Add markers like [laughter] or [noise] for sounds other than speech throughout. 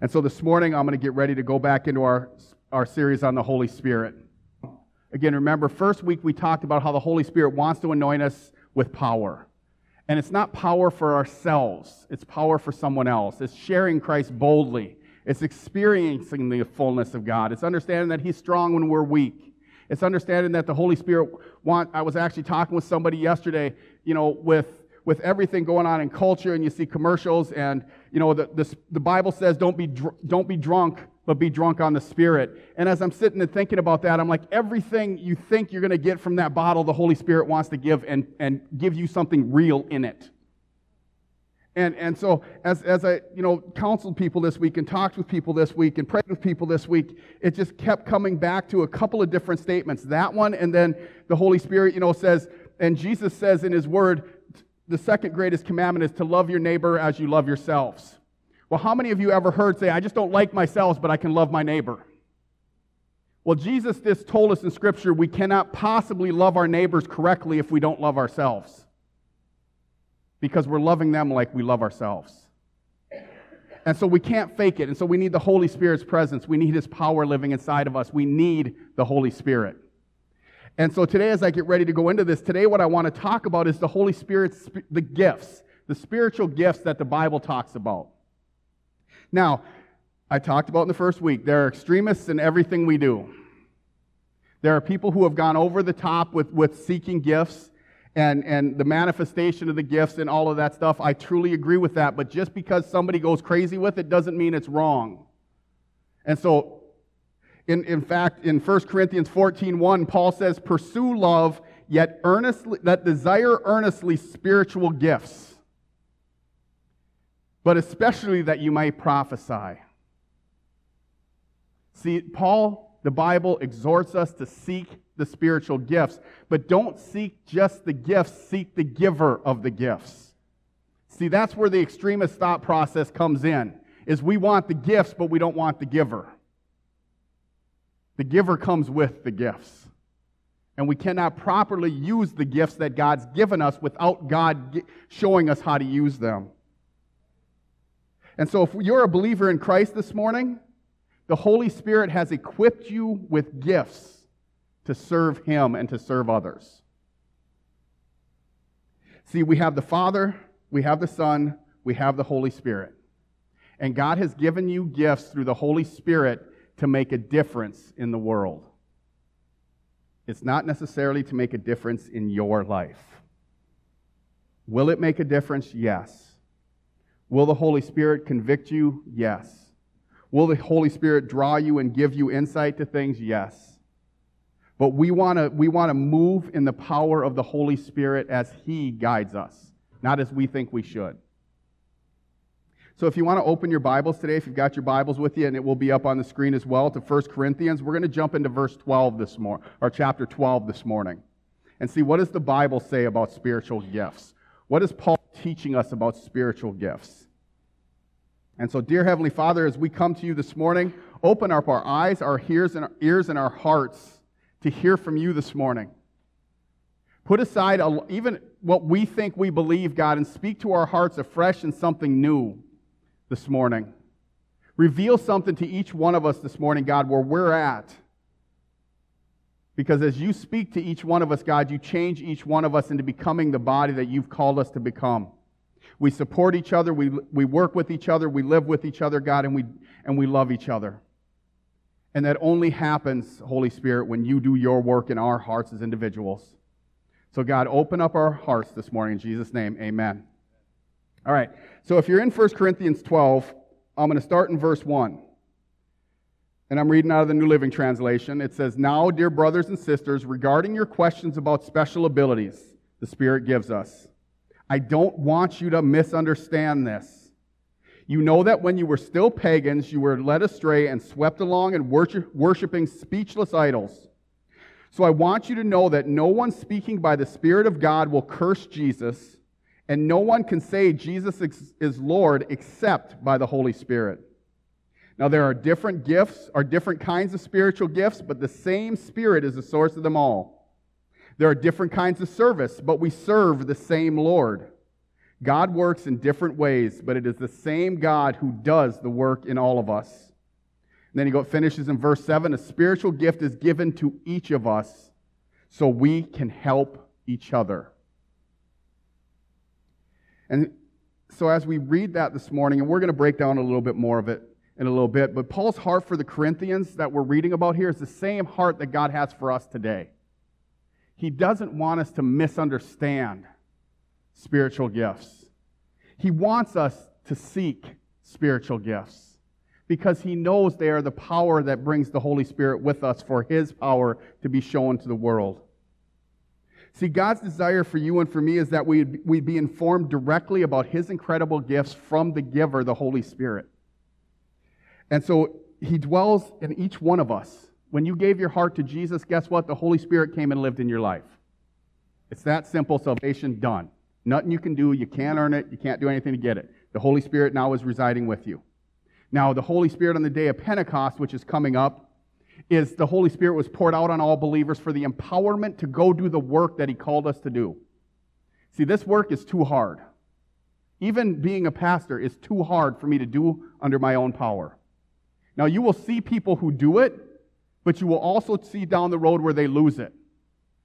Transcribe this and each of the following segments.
And so this morning, I'm going to get ready to go back into our, our series on the Holy Spirit. Again, remember, first week we talked about how the Holy Spirit wants to anoint us with power. And it's not power for ourselves, it's power for someone else. It's sharing Christ boldly, it's experiencing the fullness of God, it's understanding that He's strong when we're weak. It's understanding that the Holy Spirit want. I was actually talking with somebody yesterday, you know, with with everything going on in culture, and you see commercials, and you know, the, the, the Bible says, don't be, dr- don't be drunk, but be drunk on the Spirit. And as I'm sitting and thinking about that, I'm like, everything you think you're going to get from that bottle, the Holy Spirit wants to give and, and give you something real in it. And, and so as, as I, you know, counseled people this week and talked with people this week and prayed with people this week, it just kept coming back to a couple of different statements. That one, and then the Holy Spirit, you know, says, and Jesus says in his word, the second greatest commandment is to love your neighbor as you love yourselves. Well, how many of you ever heard say, I just don't like myself, but I can love my neighbor? Well, Jesus just told us in Scripture we cannot possibly love our neighbors correctly if we don't love ourselves. Because we're loving them like we love ourselves. And so we can't fake it. And so we need the Holy Spirit's presence. We need His power living inside of us. We need the Holy Spirit. And so today, as I get ready to go into this, today what I want to talk about is the Holy Spirit's, the gifts, the spiritual gifts that the Bible talks about. Now, I talked about in the first week, there are extremists in everything we do. There are people who have gone over the top with, with seeking gifts and, and the manifestation of the gifts and all of that stuff. I truly agree with that. But just because somebody goes crazy with it doesn't mean it's wrong. And so in, in fact, in 1 Corinthians 14 1, Paul says, Pursue love, yet earnestly, that desire earnestly spiritual gifts, but especially that you may prophesy. See, Paul, the Bible exhorts us to seek the spiritual gifts, but don't seek just the gifts, seek the giver of the gifts. See, that's where the extremist thought process comes in, is we want the gifts, but we don't want the giver. The giver comes with the gifts. And we cannot properly use the gifts that God's given us without God showing us how to use them. And so, if you're a believer in Christ this morning, the Holy Spirit has equipped you with gifts to serve Him and to serve others. See, we have the Father, we have the Son, we have the Holy Spirit. And God has given you gifts through the Holy Spirit to make a difference in the world. It's not necessarily to make a difference in your life. Will it make a difference? Yes. Will the Holy Spirit convict you? Yes. Will the Holy Spirit draw you and give you insight to things? Yes. But we want to we want to move in the power of the Holy Spirit as he guides us, not as we think we should. So if you want to open your Bibles today, if you've got your Bibles with you, and it will be up on the screen as well to 1 Corinthians, we're going to jump into verse 12 this morning, or chapter 12 this morning, and see what does the Bible say about spiritual gifts? What is Paul teaching us about spiritual gifts? And so, dear Heavenly Father, as we come to you this morning, open up our eyes, our ears, and our, ears, and our hearts to hear from you this morning. Put aside even what we think we believe, God, and speak to our hearts afresh and something new this morning. Reveal something to each one of us this morning, God, where we're at. Because as you speak to each one of us, God, you change each one of us into becoming the body that you've called us to become. We support each other, we, we work with each other, we live with each other, God, and we, and we love each other. And that only happens, Holy Spirit, when you do your work in our hearts as individuals. So, God, open up our hearts this morning in Jesus' name. Amen. All right. So if you're in 1 Corinthians 12, I'm going to start in verse 1. And I'm reading out of the New Living Translation. It says, Now, dear brothers and sisters, regarding your questions about special abilities the Spirit gives us, I don't want you to misunderstand this. You know that when you were still pagans, you were led astray and swept along and worshiping speechless idols. So I want you to know that no one speaking by the Spirit of God will curse Jesus and no one can say Jesus is Lord except by the Holy Spirit. Now, there are different gifts, or different kinds of spiritual gifts, but the same Spirit is the source of them all. There are different kinds of service, but we serve the same Lord. God works in different ways, but it is the same God who does the work in all of us. And then he finishes in verse 7 a spiritual gift is given to each of us so we can help each other. And so, as we read that this morning, and we're going to break down a little bit more of it in a little bit, but Paul's heart for the Corinthians that we're reading about here is the same heart that God has for us today. He doesn't want us to misunderstand spiritual gifts. He wants us to seek spiritual gifts because he knows they are the power that brings the Holy Spirit with us for his power to be shown to the world. See, God's desire for you and for me is that we we be informed directly about his incredible gifts from the giver, the Holy Spirit. And so he dwells in each one of us. When you gave your heart to Jesus, guess what? The Holy Spirit came and lived in your life. It's that simple salvation done. Nothing you can do. You can't earn it. You can't do anything to get it. The Holy Spirit now is residing with you. Now, the Holy Spirit on the day of Pentecost, which is coming up, is the Holy Spirit was poured out on all believers for the empowerment to go do the work that He called us to do. See, this work is too hard. Even being a pastor is too hard for me to do under my own power. Now, you will see people who do it, but you will also see down the road where they lose it.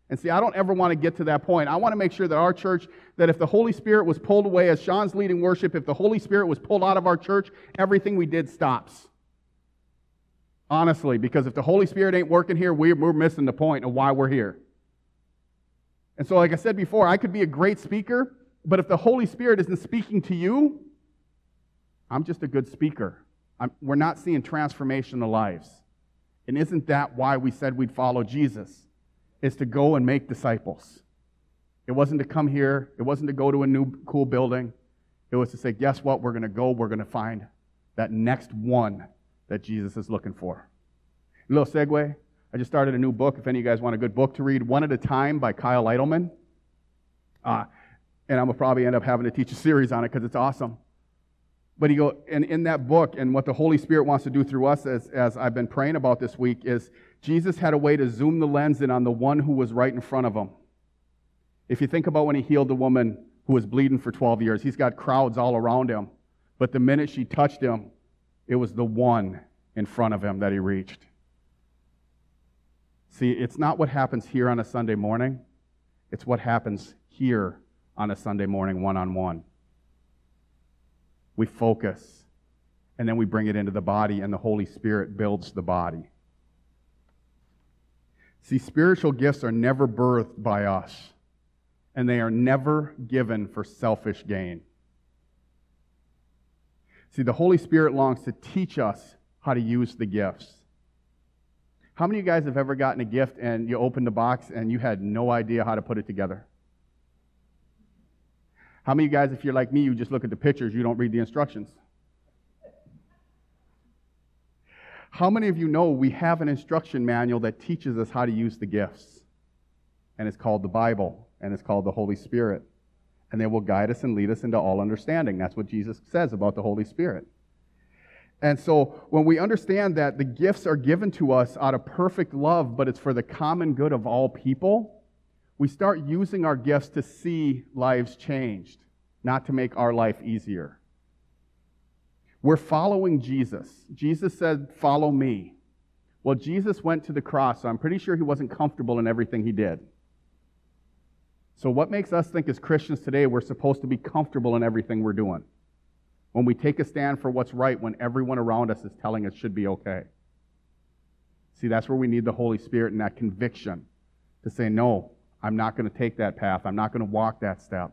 And see, I don't ever want to get to that point. I want to make sure that our church, that if the Holy Spirit was pulled away, as Sean's leading worship, if the Holy Spirit was pulled out of our church, everything we did stops. Honestly, because if the Holy Spirit ain't working here, we're, we're missing the point of why we're here. And so, like I said before, I could be a great speaker, but if the Holy Spirit isn't speaking to you, I'm just a good speaker. I'm, we're not seeing transformation of lives. And isn't that why we said we'd follow Jesus? is to go and make disciples. It wasn't to come here, it wasn't to go to a new cool building. It was to say, guess what? We're going to go, we're going to find that next one that Jesus is looking for. A little segue. I just started a new book. If any of you guys want a good book to read, One at a Time by Kyle Idleman. Uh, and I'm going to probably end up having to teach a series on it because it's awesome. But he go, and in that book, and what the Holy Spirit wants to do through us, as, as I've been praying about this week, is Jesus had a way to zoom the lens in on the one who was right in front of him. If you think about when he healed the woman who was bleeding for 12 years, he's got crowds all around him. But the minute she touched him, it was the one in front of him that he reached. See, it's not what happens here on a Sunday morning, it's what happens here on a Sunday morning one on one. We focus, and then we bring it into the body, and the Holy Spirit builds the body. See, spiritual gifts are never birthed by us, and they are never given for selfish gain. See, the Holy Spirit longs to teach us how to use the gifts. How many of you guys have ever gotten a gift and you opened the box and you had no idea how to put it together? How many of you guys, if you're like me, you just look at the pictures, you don't read the instructions? How many of you know we have an instruction manual that teaches us how to use the gifts? And it's called the Bible, and it's called the Holy Spirit. And they will guide us and lead us into all understanding. That's what Jesus says about the Holy Spirit. And so when we understand that the gifts are given to us out of perfect love, but it's for the common good of all people, we start using our gifts to see lives changed, not to make our life easier. We're following Jesus. Jesus said, Follow me. Well, Jesus went to the cross, so I'm pretty sure he wasn't comfortable in everything he did. So, what makes us think as Christians today we're supposed to be comfortable in everything we're doing? When we take a stand for what's right when everyone around us is telling us should be okay. See, that's where we need the Holy Spirit and that conviction to say, no, I'm not going to take that path. I'm not going to walk that step.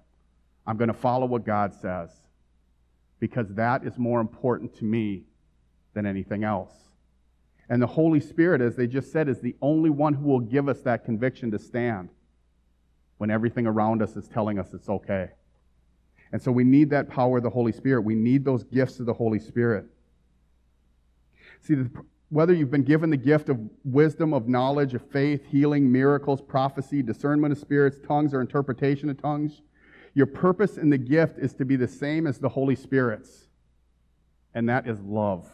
I'm going to follow what God says because that is more important to me than anything else. And the Holy Spirit, as they just said, is the only one who will give us that conviction to stand when everything around us is telling us it's okay. And so we need that power of the Holy Spirit. We need those gifts of the Holy Spirit. See, whether you've been given the gift of wisdom, of knowledge, of faith, healing, miracles, prophecy, discernment of spirits, tongues, or interpretation of tongues, your purpose in the gift is to be the same as the Holy Spirit's, and that is love.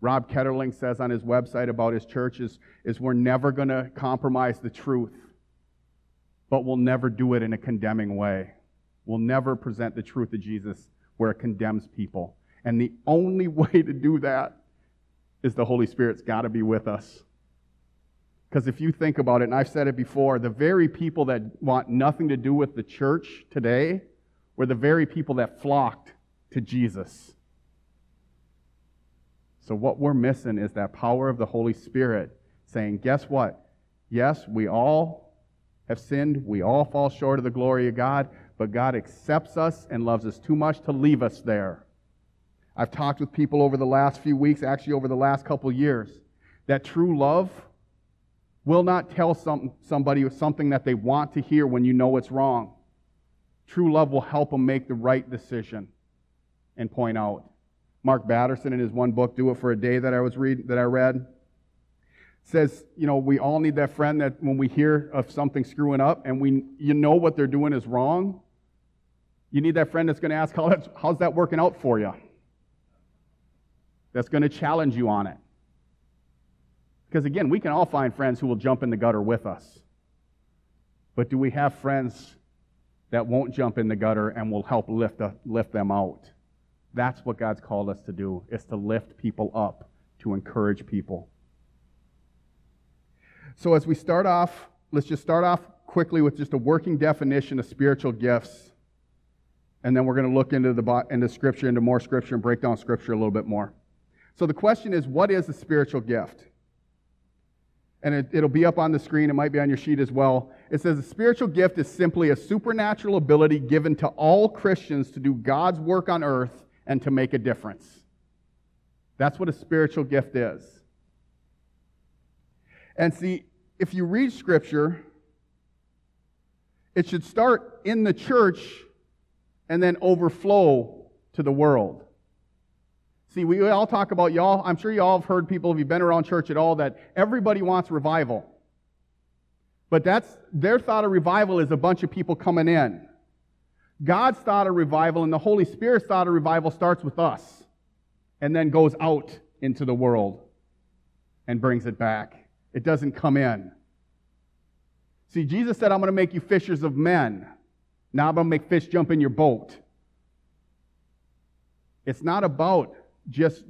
Rob Ketterling says on his website about his church is, is we're never going to compromise the truth, but we'll never do it in a condemning way. We'll never present the truth of Jesus where it condemns people. And the only [laughs] way to do that is the Holy Spirit's got to be with us. Because if you think about it, and I've said it before, the very people that want nothing to do with the church today were the very people that flocked to Jesus. So, what we're missing is that power of the Holy Spirit saying, guess what? Yes, we all have sinned. We all fall short of the glory of God, but God accepts us and loves us too much to leave us there. I've talked with people over the last few weeks, actually over the last couple years, that true love will not tell some, somebody something that they want to hear when you know it's wrong. True love will help them make the right decision and point out. Mark Batterson in his one book, Do It for a Day, that I was read that I read, says, you know, we all need that friend that when we hear of something screwing up and we you know what they're doing is wrong, you need that friend that's going to ask, How that's, how's that working out for you? That's going to challenge you on it. Because again, we can all find friends who will jump in the gutter with us. But do we have friends that won't jump in the gutter and will help lift, lift them out? That's what God's called us to do, is to lift people up, to encourage people. So as we start off, let's just start off quickly with just a working definition of spiritual gifts. And then we're going to look into the into scripture, into more scripture, and break down scripture a little bit more. So the question is, what is a spiritual gift? And it, it'll be up on the screen. It might be on your sheet as well. It says a spiritual gift is simply a supernatural ability given to all Christians to do God's work on earth and to make a difference. That's what a spiritual gift is. And see, if you read Scripture, it should start in the church and then overflow to the world. See, we all talk about y'all. I'm sure you all have heard people, if you've been around church at all, that everybody wants revival. But that's their thought of revival is a bunch of people coming in. God's thought of revival and the Holy Spirit's thought of revival starts with us and then goes out into the world and brings it back. It doesn't come in. See, Jesus said, I'm going to make you fishers of men. Now I'm going to make fish jump in your boat. It's not about just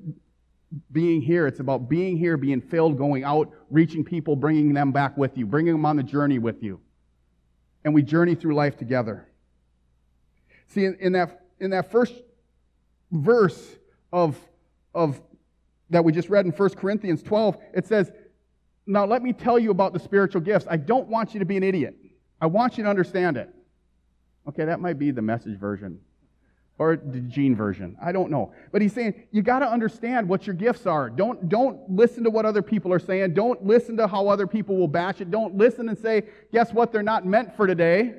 being here. It's about being here, being filled, going out, reaching people, bringing them back with you, bringing them on the journey with you. And we journey through life together. See, in, in that, in that first verse of, of that we just read in 1 Corinthians 12, it says, now, let me tell you about the spiritual gifts. I don't want you to be an idiot. I want you to understand it. Okay, that might be the message version or the Gene version. I don't know. But he's saying you got to understand what your gifts are. Don't, don't listen to what other people are saying. Don't listen to how other people will bash it. Don't listen and say, guess what? They're not meant for today.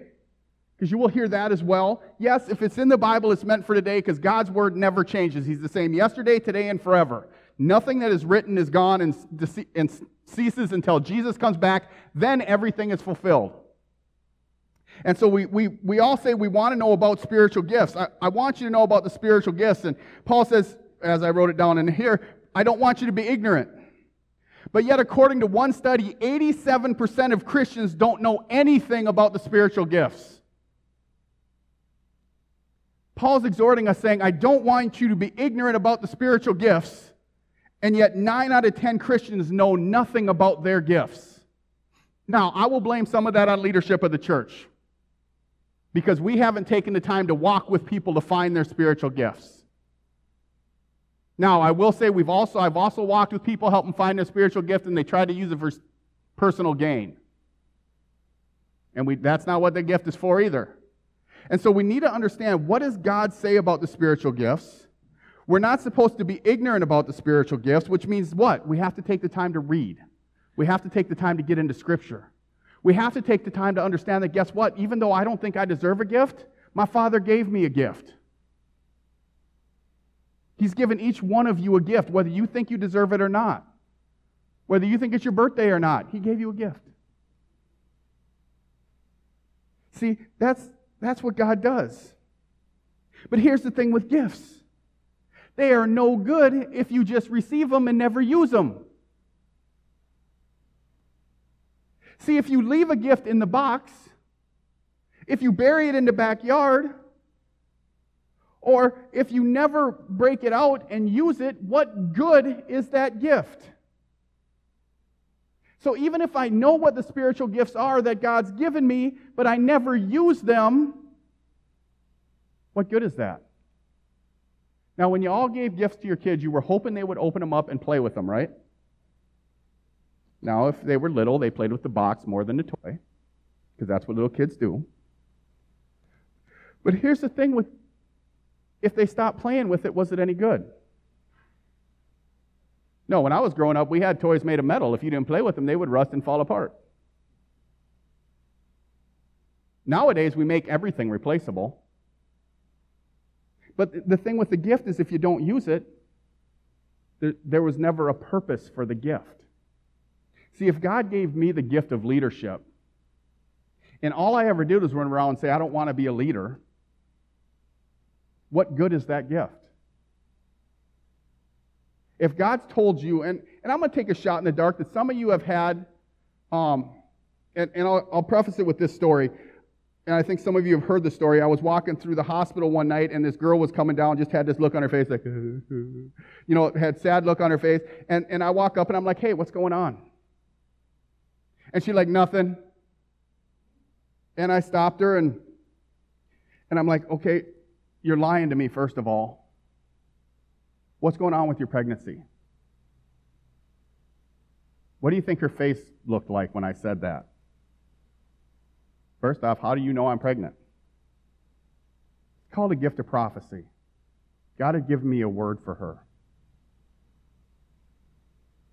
Because you will hear that as well. Yes, if it's in the Bible, it's meant for today because God's word never changes. He's the same yesterday, today, and forever. Nothing that is written is gone and, and ceases until Jesus comes back. Then everything is fulfilled. And so we, we, we all say we want to know about spiritual gifts. I, I want you to know about the spiritual gifts. And Paul says, as I wrote it down in here, I don't want you to be ignorant. But yet, according to one study, 87% of Christians don't know anything about the spiritual gifts. Paul's exhorting us, saying, I don't want you to be ignorant about the spiritual gifts. And yet, nine out of 10 Christians know nothing about their gifts. Now, I will blame some of that on leadership of the church because we haven't taken the time to walk with people to find their spiritual gifts. Now, I will say we've also I've also walked with people, help them find their spiritual gift, and they try to use it for personal gain. And we, that's not what the gift is for either. And so we need to understand what does God say about the spiritual gifts? We're not supposed to be ignorant about the spiritual gifts, which means what? We have to take the time to read. We have to take the time to get into Scripture. We have to take the time to understand that, guess what? Even though I don't think I deserve a gift, my Father gave me a gift. He's given each one of you a gift, whether you think you deserve it or not. Whether you think it's your birthday or not, He gave you a gift. See, that's, that's what God does. But here's the thing with gifts they are no good if you just receive them and never use them. See, if you leave a gift in the box, if you bury it in the backyard, Or if you never break it out and use it, what good is that gift? So even if I know what the spiritual gifts are that God's given me, but I never use them, what good is that? Now, when you all gave gifts to your kids, you were hoping they would open them up and play with them, right? Now, if they were little, they played with the box more than the toy, because that's what little kids do. But here's the thing with if they stopped playing with it, was it any good? No, when I was growing up, we had toys made of metal. If you didn't play with them, they would rust and fall apart. Nowadays, we make everything replaceable. But the thing with the gift is if you don't use it, there was never a purpose for the gift. See, if God gave me the gift of leadership, and all I ever did was run around and say, I don't want to be a leader, what good is that gift? If God's told you, and, and I'm going to take a shot in the dark that some of you have had, um, and, and I'll, I'll preface it with this story. And I think some of you have heard the story. I was walking through the hospital one night, and this girl was coming down, just had this look on her face, like, [laughs] you know, had sad look on her face. And, and I walk up, and I'm like, hey, what's going on? And she's like, nothing. And I stopped her, and, and I'm like, okay, you're lying to me, first of all. What's going on with your pregnancy? What do you think her face looked like when I said that? First off, how do you know I'm pregnant? It's called a gift of prophecy. God had given me a word for her.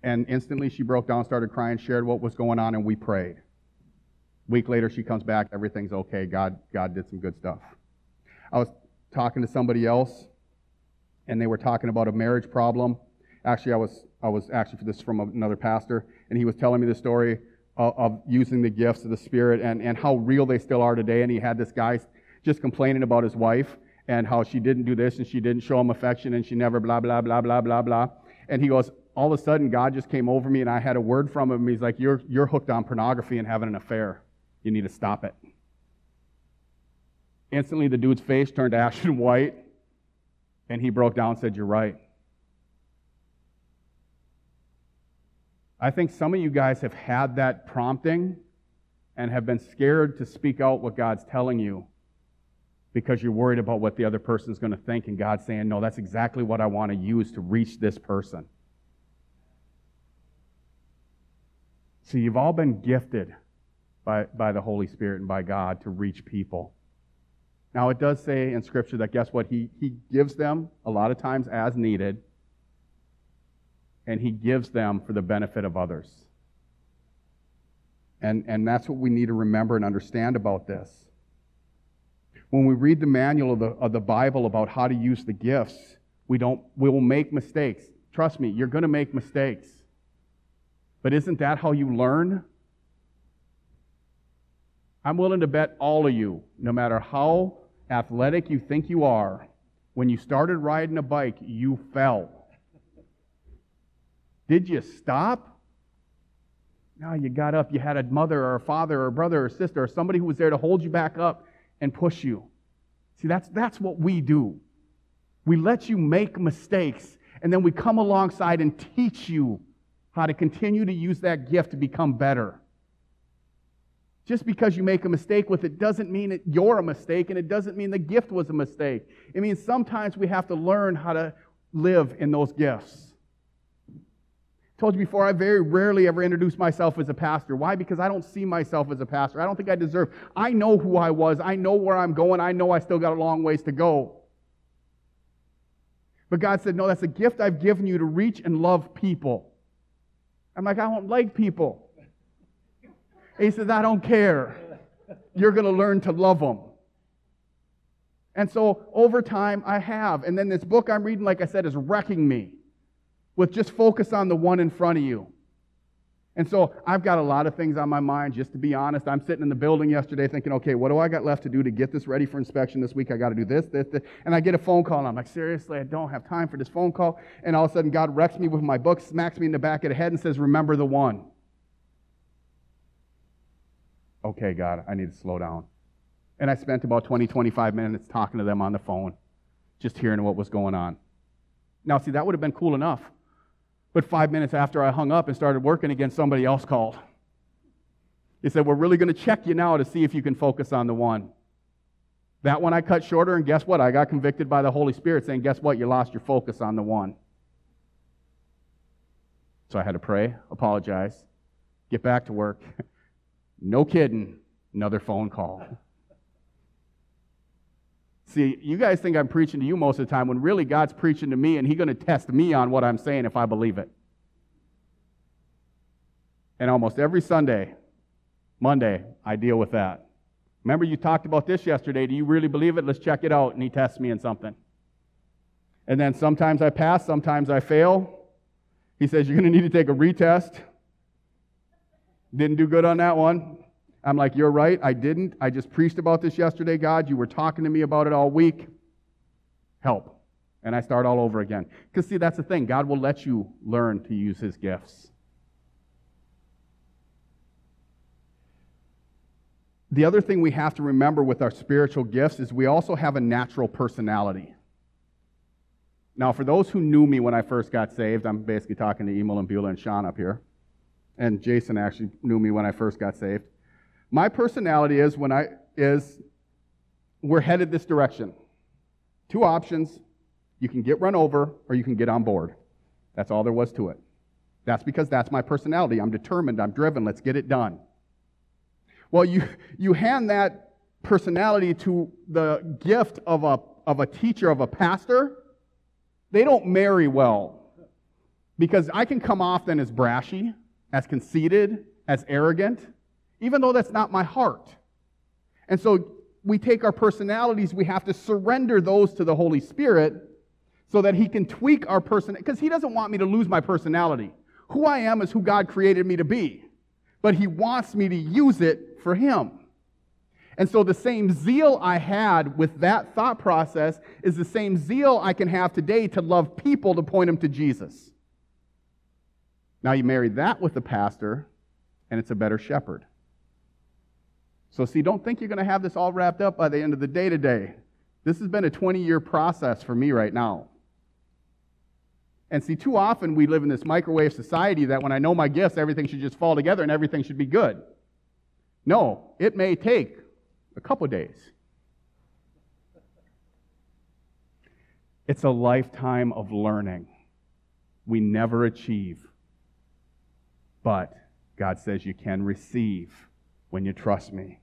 And instantly she broke down, started crying, shared what was going on, and we prayed. A week later, she comes back, everything's okay. God, God did some good stuff. I was talking to somebody else and they were talking about a marriage problem. Actually, I was, I was actually for this from another pastor, and he was telling me the story of, of using the gifts of the Spirit and, and how real they still are today. And he had this guy just complaining about his wife and how she didn't do this and she didn't show him affection and she never blah, blah, blah, blah, blah, blah. And he goes, all of a sudden, God just came over me and I had a word from him. He's like, You're, you're hooked on pornography and having an affair. You need to stop it. Instantly, the dude's face turned [laughs] ashen white. And he broke down and said, You're right. I think some of you guys have had that prompting and have been scared to speak out what God's telling you because you're worried about what the other person's going to think. And God's saying, No, that's exactly what I want to use to reach this person. So you've all been gifted by, by the Holy Spirit and by God to reach people. Now, it does say in Scripture that guess what? He, he gives them a lot of times as needed, and He gives them for the benefit of others. And, and that's what we need to remember and understand about this. When we read the manual of the, of the Bible about how to use the gifts, we, don't, we will make mistakes. Trust me, you're going to make mistakes. But isn't that how you learn? I'm willing to bet all of you, no matter how athletic you think you are, when you started riding a bike, you fell. Did you stop? No, you got up. You had a mother or a father or a brother or sister or somebody who was there to hold you back up and push you. See, that's, that's what we do. We let you make mistakes, and then we come alongside and teach you how to continue to use that gift to become better. Just because you make a mistake with it doesn't mean that you're a mistake, and it doesn't mean the gift was a mistake. It means sometimes we have to learn how to live in those gifts. Told you before, I very rarely ever introduce myself as a pastor. Why? Because I don't see myself as a pastor. I don't think I deserve. I know who I was. I know where I'm going. I know I still got a long ways to go. But God said, No, that's a gift I've given you to reach and love people. I'm like, I don't like people. He says, I don't care. You're going to learn to love them. And so over time, I have. And then this book I'm reading, like I said, is wrecking me with just focus on the one in front of you. And so I've got a lot of things on my mind, just to be honest. I'm sitting in the building yesterday thinking, okay, what do I got left to do to get this ready for inspection this week? I got to do this, this, this. And I get a phone call, and I'm like, seriously, I don't have time for this phone call. And all of a sudden, God wrecks me with my book, smacks me in the back of the head, and says, remember the one okay, God, I need to slow down. And I spent about 20, 25 minutes talking to them on the phone, just hearing what was going on. Now, see, that would have been cool enough. But five minutes after I hung up and started working again, somebody else called. He said, We're really going to check you now to see if you can focus on the one. That one I cut shorter, and guess what? I got convicted by the Holy Spirit saying, Guess what? You lost your focus on the one. So I had to pray, apologize, get back to work. [laughs] no kidding, another phone call. See, you guys think I'm preaching to you most of the time when really God's preaching to me and He's going to test me on what I'm saying if I believe it. And almost every Sunday, Monday, I deal with that. Remember, you talked about this yesterday. Do you really believe it? Let's check it out. And He tests me in something. And then sometimes I pass, sometimes I fail. He says, You're going to need to take a retest. Didn't do good on that one. I'm like, You're right. I didn't. I just preached about this yesterday, God. You were talking to me about it all week. Help. And I start all over again. Because, see, that's the thing. God will let you learn to use his gifts. The other thing we have to remember with our spiritual gifts is we also have a natural personality. Now, for those who knew me when I first got saved, I'm basically talking to Emil and Beulah and Sean up here. And Jason actually knew me when I first got saved. My personality is when I is we're headed this direction. Two options. You can get run over or you can get on board. That's all there was to it. That's because that's my personality. I'm determined, I'm driven, let's get it done. Well, you, you hand that personality to the gift of a, of a teacher, of a pastor, they don't marry well. Because I can come off then as brashy, as conceited, as arrogant even though that's not my heart. And so we take our personalities, we have to surrender those to the Holy Spirit so that He can tweak our person, because He doesn't want me to lose my personality. Who I am is who God created me to be, but He wants me to use it for Him. And so the same zeal I had with that thought process is the same zeal I can have today to love people to point them to Jesus. Now you marry that with the pastor, and it's a better shepherd. So, see, don't think you're going to have this all wrapped up by the end of the day today. This has been a 20 year process for me right now. And see, too often we live in this microwave society that when I know my gifts, everything should just fall together and everything should be good. No, it may take a couple days. It's a lifetime of learning. We never achieve. But God says you can receive when you trust me.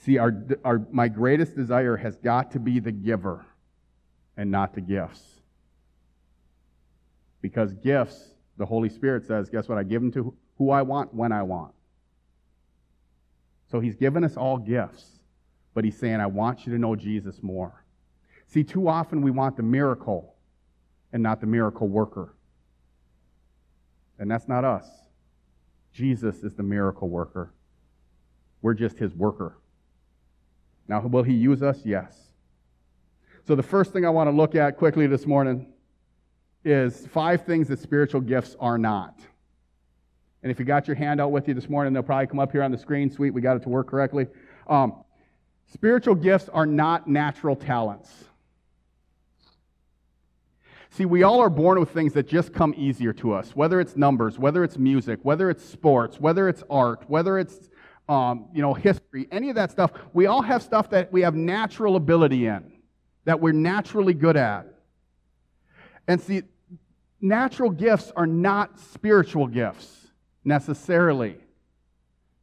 See, our, our, my greatest desire has got to be the giver and not the gifts. Because gifts, the Holy Spirit says, guess what? I give them to who I want when I want. So he's given us all gifts, but he's saying, I want you to know Jesus more. See, too often we want the miracle and not the miracle worker. And that's not us. Jesus is the miracle worker. We're just his worker. Now, will he use us? Yes. So, the first thing I want to look at quickly this morning is five things that spiritual gifts are not. And if you got your handout with you this morning, they'll probably come up here on the screen. Sweet, we got it to work correctly. Um, spiritual gifts are not natural talents. See, we all are born with things that just come easier to us, whether it's numbers, whether it's music, whether it's sports, whether it's art, whether it's um, you know, history, any of that stuff. We all have stuff that we have natural ability in, that we're naturally good at. And see, natural gifts are not spiritual gifts necessarily.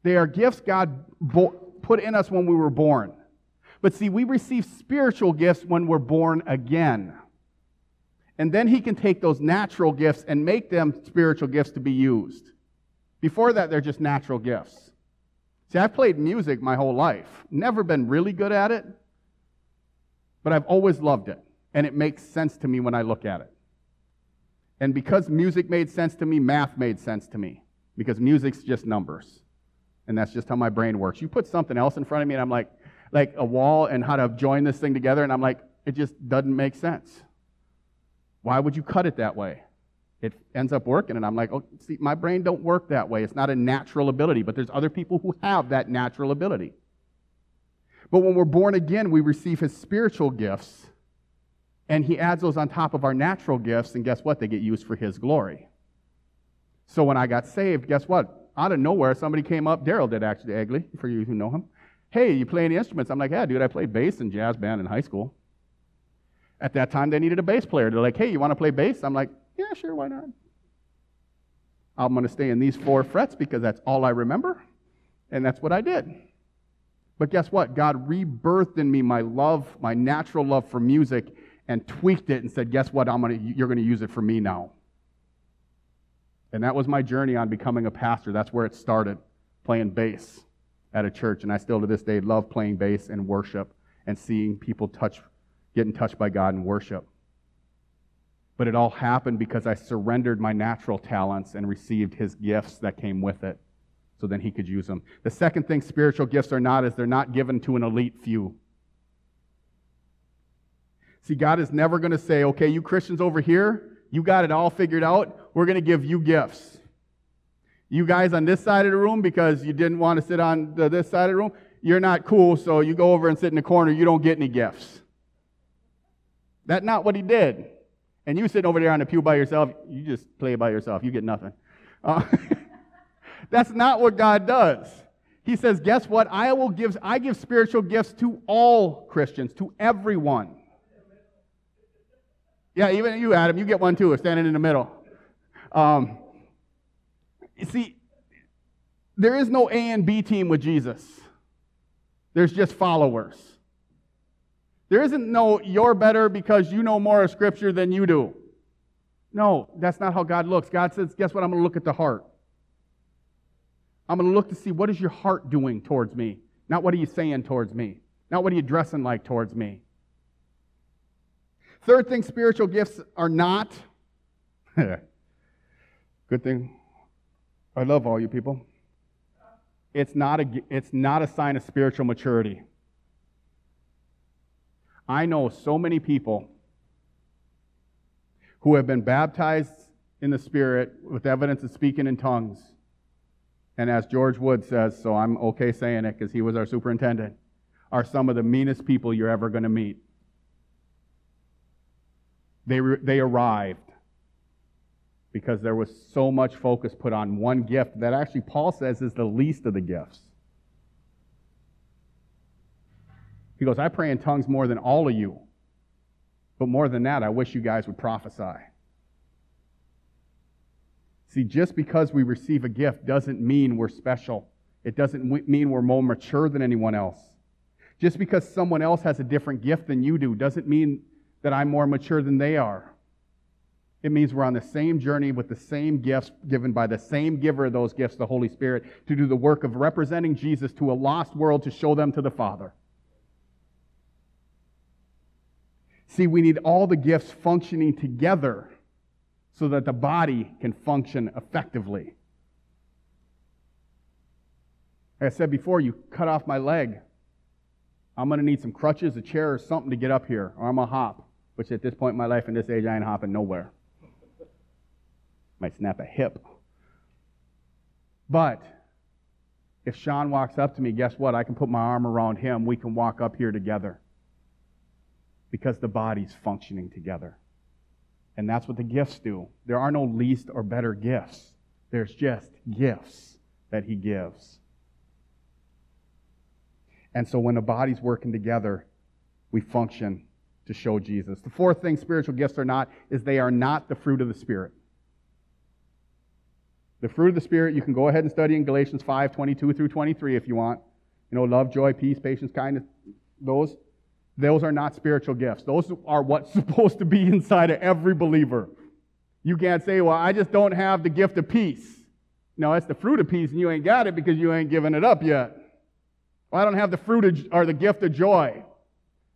They are gifts God bo- put in us when we were born. But see, we receive spiritual gifts when we're born again. And then He can take those natural gifts and make them spiritual gifts to be used. Before that, they're just natural gifts. See, I've played music my whole life, never been really good at it, but I've always loved it, and it makes sense to me when I look at it. And because music made sense to me, math made sense to me, because music's just numbers. And that's just how my brain works. You put something else in front of me, and I'm like, like a wall and how to join this thing together, and I'm like, it just doesn't make sense. Why would you cut it that way? It ends up working and i'm like oh see my brain don't work that way it's not a natural ability but there's other people who have that natural ability But when we're born again, we receive his spiritual gifts, and he adds those on top of our natural gifts, and guess what? They get used for his glory. So when I got saved, guess what? Out of nowhere, somebody came up. Daryl did actually, Egley, for you who know him. Hey, you play any instruments? I'm like, yeah, dude, I played bass in jazz band in high school. At that time, they needed a bass player. They're like, hey, you want to play bass? I'm like, sure, why not? I'm going to stay in these four frets because that's all I remember. And that's what I did. But guess what? God rebirthed in me my love, my natural love for music, and tweaked it and said, guess what? I'm gonna, you're going to use it for me now. And that was my journey on becoming a pastor. That's where it started, playing bass at a church. And I still to this day love playing bass and worship and seeing people touch, getting touched by God in worship. But it all happened because I surrendered my natural talents and received his gifts that came with it so then he could use them. The second thing spiritual gifts are not is they're not given to an elite few. See, God is never going to say, okay, you Christians over here, you got it all figured out. We're going to give you gifts. You guys on this side of the room, because you didn't want to sit on the, this side of the room, you're not cool, so you go over and sit in the corner. You don't get any gifts. That's not what he did. And you sitting over there on the pew by yourself, you just play by yourself. You get nothing. Uh, [laughs] that's not what God does. He says, guess what? I will give, I give spiritual gifts to all Christians, to everyone. Yeah, even you, Adam, you get one too, standing in the middle. Um, you see, there is no A and B team with Jesus. There's just followers. There isn't no you're better because you know more of Scripture than you do. No, that's not how God looks. God says, guess what? I'm going to look at the heart. I'm going to look to see what is your heart doing towards me, not what are you saying towards me, not what are you dressing like towards me. Third thing spiritual gifts are not. [laughs] Good thing. I love all you people. It's not a, it's not a sign of spiritual maturity. I know so many people who have been baptized in the Spirit with evidence of speaking in tongues. And as George Wood says, so I'm okay saying it because he was our superintendent, are some of the meanest people you're ever going to meet. They, they arrived because there was so much focus put on one gift that actually Paul says is the least of the gifts. He goes, I pray in tongues more than all of you. But more than that, I wish you guys would prophesy. See, just because we receive a gift doesn't mean we're special. It doesn't mean we're more mature than anyone else. Just because someone else has a different gift than you do doesn't mean that I'm more mature than they are. It means we're on the same journey with the same gifts given by the same giver of those gifts, the Holy Spirit, to do the work of representing Jesus to a lost world to show them to the Father. See, we need all the gifts functioning together so that the body can function effectively. Like I said before, you cut off my leg. I'm going to need some crutches, a chair, or something to get up here, or I'm going to hop, which at this point in my life, in this age, I ain't hopping nowhere. Might snap a hip. But if Sean walks up to me, guess what? I can put my arm around him. We can walk up here together because the body's functioning together. And that's what the gifts do. There are no least or better gifts, there's just gifts that He gives. And so when the body's working together, we function to show Jesus. The fourth thing spiritual gifts are not is they are not the fruit of the Spirit. The fruit of the Spirit, you can go ahead and study in Galatians 5 22 through 23 if you want. You know, love, joy, peace, patience, kindness, those. Those are not spiritual gifts. Those are what's [laughs] supposed to be inside of every believer. You can't say, well, I just don't have the gift of peace. No, that's the fruit of peace, and you ain't got it because you ain't given it up yet. Well, I don't have the fruit of, or the gift of joy.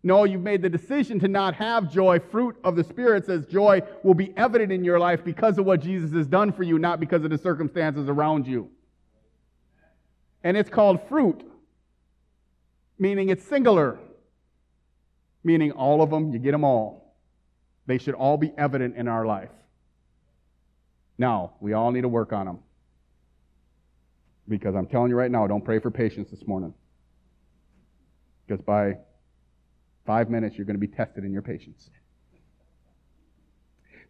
No, you've made the decision to not have joy. Fruit of the Spirit says joy will be evident in your life because of what Jesus has done for you, not because of the circumstances around you. And it's called fruit, meaning it's singular meaning all of them, you get them all. They should all be evident in our life. Now, we all need to work on them. Because I'm telling you right now, don't pray for patience this morning. Because by five minutes, you're going to be tested in your patience.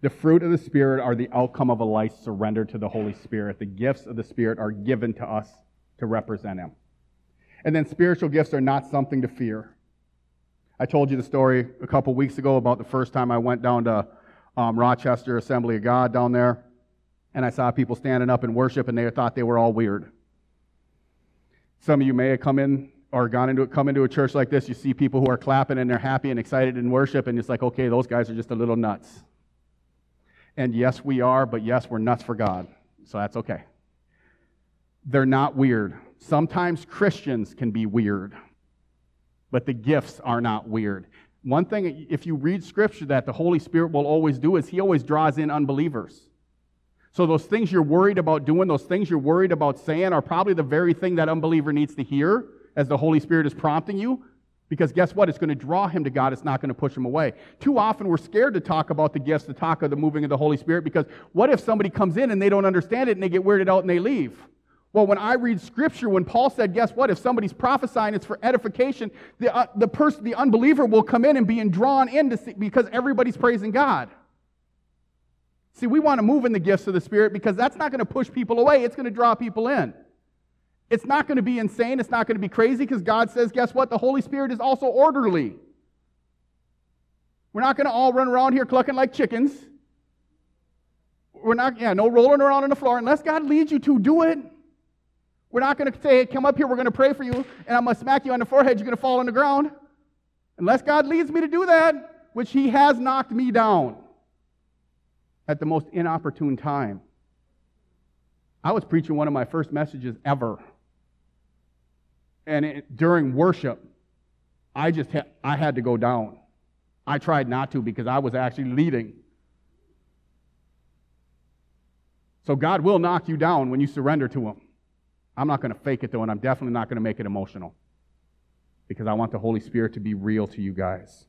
The fruit of the Spirit are the outcome of a life surrendered to the Holy Spirit. The gifts of the Spirit are given to us to represent Him. And then spiritual gifts are not something to fear. I told you the story a couple weeks ago about the first time I went down to um, Rochester Assembly of God down there, and I saw people standing up in worship, and they thought they were all weird. Some of you may have come in or gone into come into a church like this. You see people who are clapping and they're happy and excited in worship, and it's like, okay, those guys are just a little nuts. And yes, we are, but yes, we're nuts for God. So that's okay. They're not weird. Sometimes Christians can be weird, but the gifts are not weird. One thing, if you read scripture, that the Holy Spirit will always do is He always draws in unbelievers. So those things you're worried about doing, those things you're worried about saying, are probably the very thing that unbeliever needs to hear as the Holy Spirit is prompting you. Because guess what? It's going to draw him to God. It's not going to push him away. Too often we're scared to talk about the gifts, to talk of the moving of the Holy Spirit, because what if somebody comes in and they don't understand it and they get weirded out and they leave? Well, when I read scripture, when Paul said, guess what? If somebody's prophesying, it's for edification, the, uh, the person, the unbeliever will come in and being drawn in to see, because everybody's praising God. See, we want to move in the gifts of the Spirit because that's not going to push people away. It's going to draw people in. It's not going to be insane. It's not going to be crazy because God says, guess what? The Holy Spirit is also orderly. We're not going to all run around here clucking like chickens. We're not, yeah, no rolling around on the floor unless God leads you to do it. We're not going to say, hey, come up here, we're going to pray for you, and I'm going to smack you on the forehead, you're going to fall on the ground. Unless God leads me to do that, which He has knocked me down at the most inopportune time. I was preaching one of my first messages ever and it, during worship, I just ha- I had to go down. I tried not to because I was actually leading. So God will knock you down when you surrender to Him. I'm not going to fake it though, and I'm definitely not going to make it emotional because I want the Holy Spirit to be real to you guys.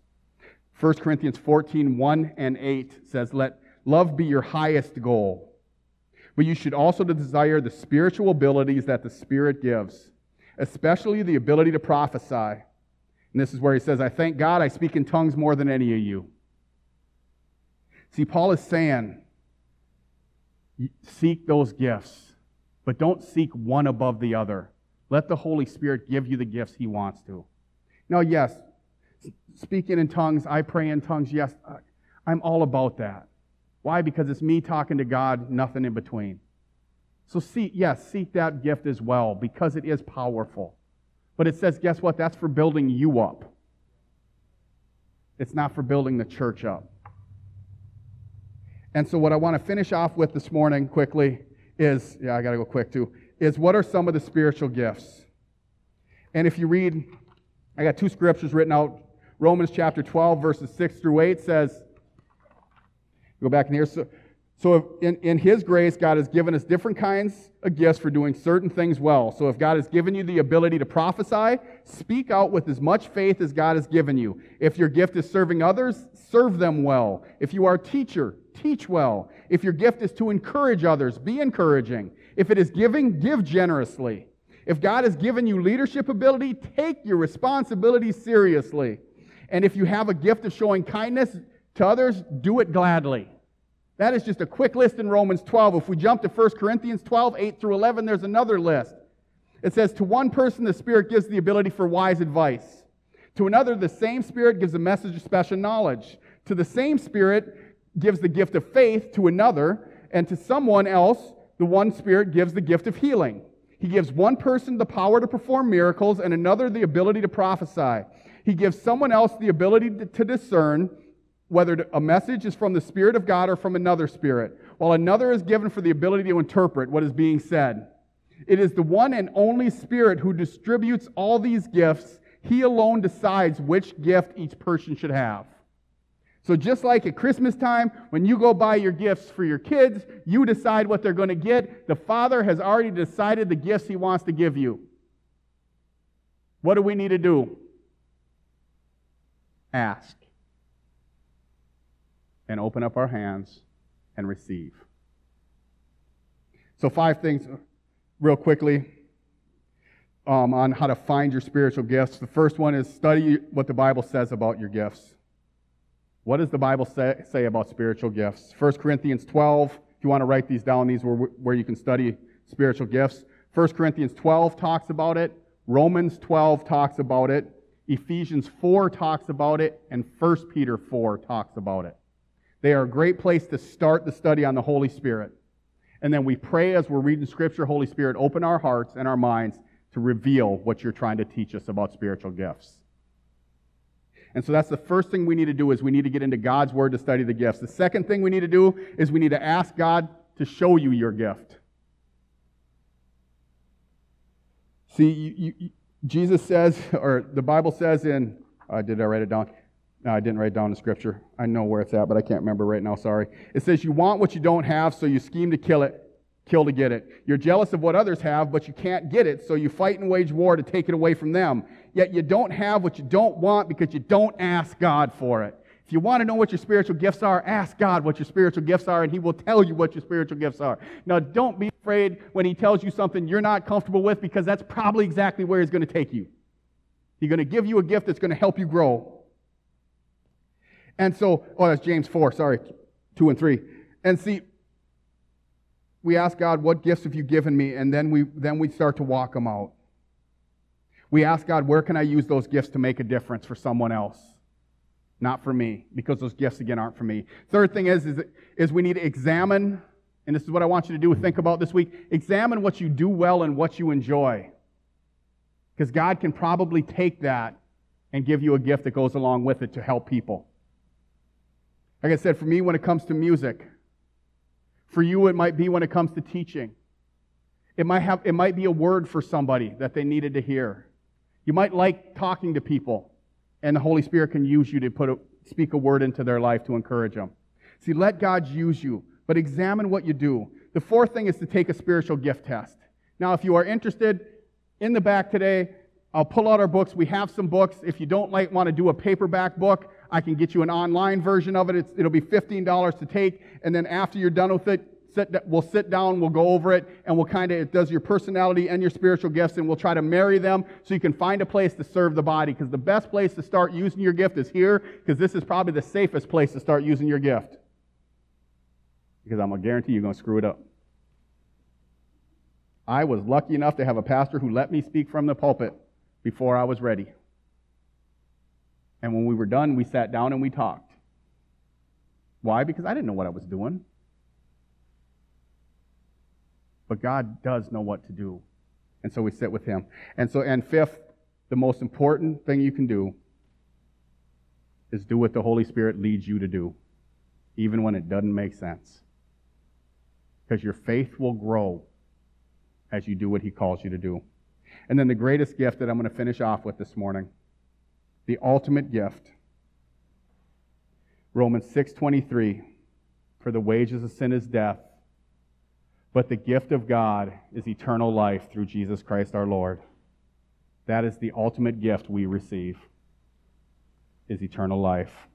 1 Corinthians 14, 1 and 8 says, Let love be your highest goal. But you should also desire the spiritual abilities that the Spirit gives especially the ability to prophesy. And this is where he says, I thank God I speak in tongues more than any of you. See, Paul is saying, seek those gifts, but don't seek one above the other. Let the Holy Spirit give you the gifts he wants to. Now, yes, speaking in tongues, I pray in tongues, yes, I'm all about that. Why? Because it's me talking to God, nothing in between. So seek, yes, seek that gift as well because it is powerful. But it says, guess what? That's for building you up. It's not for building the church up. And so, what I want to finish off with this morning quickly is yeah, I got to go quick too, is what are some of the spiritual gifts? And if you read, I got two scriptures written out. Romans chapter 12, verses 6 through 8 says, go back in here. So, so, in, in His grace, God has given us different kinds of gifts for doing certain things well. So, if God has given you the ability to prophesy, speak out with as much faith as God has given you. If your gift is serving others, serve them well. If you are a teacher, teach well. If your gift is to encourage others, be encouraging. If it is giving, give generously. If God has given you leadership ability, take your responsibility seriously. And if you have a gift of showing kindness to others, do it gladly. That is just a quick list in Romans 12. If we jump to 1 Corinthians 12, 8 through 11, there's another list. It says, To one person, the Spirit gives the ability for wise advice. To another, the same Spirit gives a message of special knowledge. To the same Spirit gives the gift of faith to another. And to someone else, the one Spirit gives the gift of healing. He gives one person the power to perform miracles and another the ability to prophesy. He gives someone else the ability to discern whether a message is from the Spirit of God or from another Spirit, while another is given for the ability to interpret what is being said. It is the one and only Spirit who distributes all these gifts. He alone decides which gift each person should have. So, just like at Christmas time, when you go buy your gifts for your kids, you decide what they're going to get. The Father has already decided the gifts He wants to give you. What do we need to do? Ask and open up our hands and receive. So, five things real quickly. um, on how to find your spiritual gifts. The first one is study what the Bible says about your gifts. What does the Bible say, say about spiritual gifts? 1 Corinthians 12, if you want to write these down, these are where you can study spiritual gifts. 1 Corinthians 12 talks about it. Romans 12 talks about it. Ephesians 4 talks about it. And 1 Peter 4 talks about it. They are a great place to start the study on the Holy Spirit. And then we pray as we're reading Scripture, Holy Spirit, open our hearts and our minds to reveal what you're trying to teach us about spiritual gifts. And so that's the first thing we need to do is we need to get into God's word to study the gifts. The second thing we need to do is we need to ask God to show you your gift. See, you, you, Jesus says, or the Bible says in, uh, did I write it down? No, I didn't write down the scripture. I know where it's at, but I can't remember right now. Sorry. It says, You want what you don't have, so you scheme to kill it, kill to get it. You're jealous of what others have, but you can't get it, so you fight and wage war to take it away from them. Yet you don't have what you don't want because you don't ask God for it. If you want to know what your spiritual gifts are, ask God what your spiritual gifts are, and He will tell you what your spiritual gifts are. Now, don't be afraid when He tells you something you're not comfortable with because that's probably exactly where He's going to take you. He's going to give you a gift that's going to help you grow. And so, oh, that's James 4, sorry, 2 and 3. And see, we ask God, what gifts have you given me? And then we, then we start to walk them out. We ask God, where can I use those gifts to make a difference for someone else? Not for me, because those gifts, again, aren't for me. Third thing is, is, is we need to examine, and this is what I want you to do, think about this week. Examine what you do well and what you enjoy. Because God can probably take that and give you a gift that goes along with it to help people. Like I said, for me, when it comes to music, for you, it might be when it comes to teaching. It might, have, it might be a word for somebody that they needed to hear. You might like talking to people, and the Holy Spirit can use you to put a, speak a word into their life to encourage them. See, let God use you, but examine what you do. The fourth thing is to take a spiritual gift test. Now, if you are interested, in the back today, I'll pull out our books. We have some books. If you don't like want to do a paperback book, I can get you an online version of it. It's, it'll be $15 to take. And then after you're done with it, sit, we'll sit down, we'll go over it, and we'll kind of, it does your personality and your spiritual gifts, and we'll try to marry them so you can find a place to serve the body. Because the best place to start using your gift is here, because this is probably the safest place to start using your gift. Because I'm going to guarantee you're going to screw it up. I was lucky enough to have a pastor who let me speak from the pulpit before I was ready. And when we were done, we sat down and we talked. Why? Because I didn't know what I was doing. But God does know what to do. And so we sit with Him. And so, and fifth, the most important thing you can do is do what the Holy Spirit leads you to do, even when it doesn't make sense. Because your faith will grow as you do what He calls you to do. And then the greatest gift that I'm going to finish off with this morning the ultimate gift. Romans 6:23 For the wages of sin is death, but the gift of God is eternal life through Jesus Christ our Lord. That is the ultimate gift we receive is eternal life.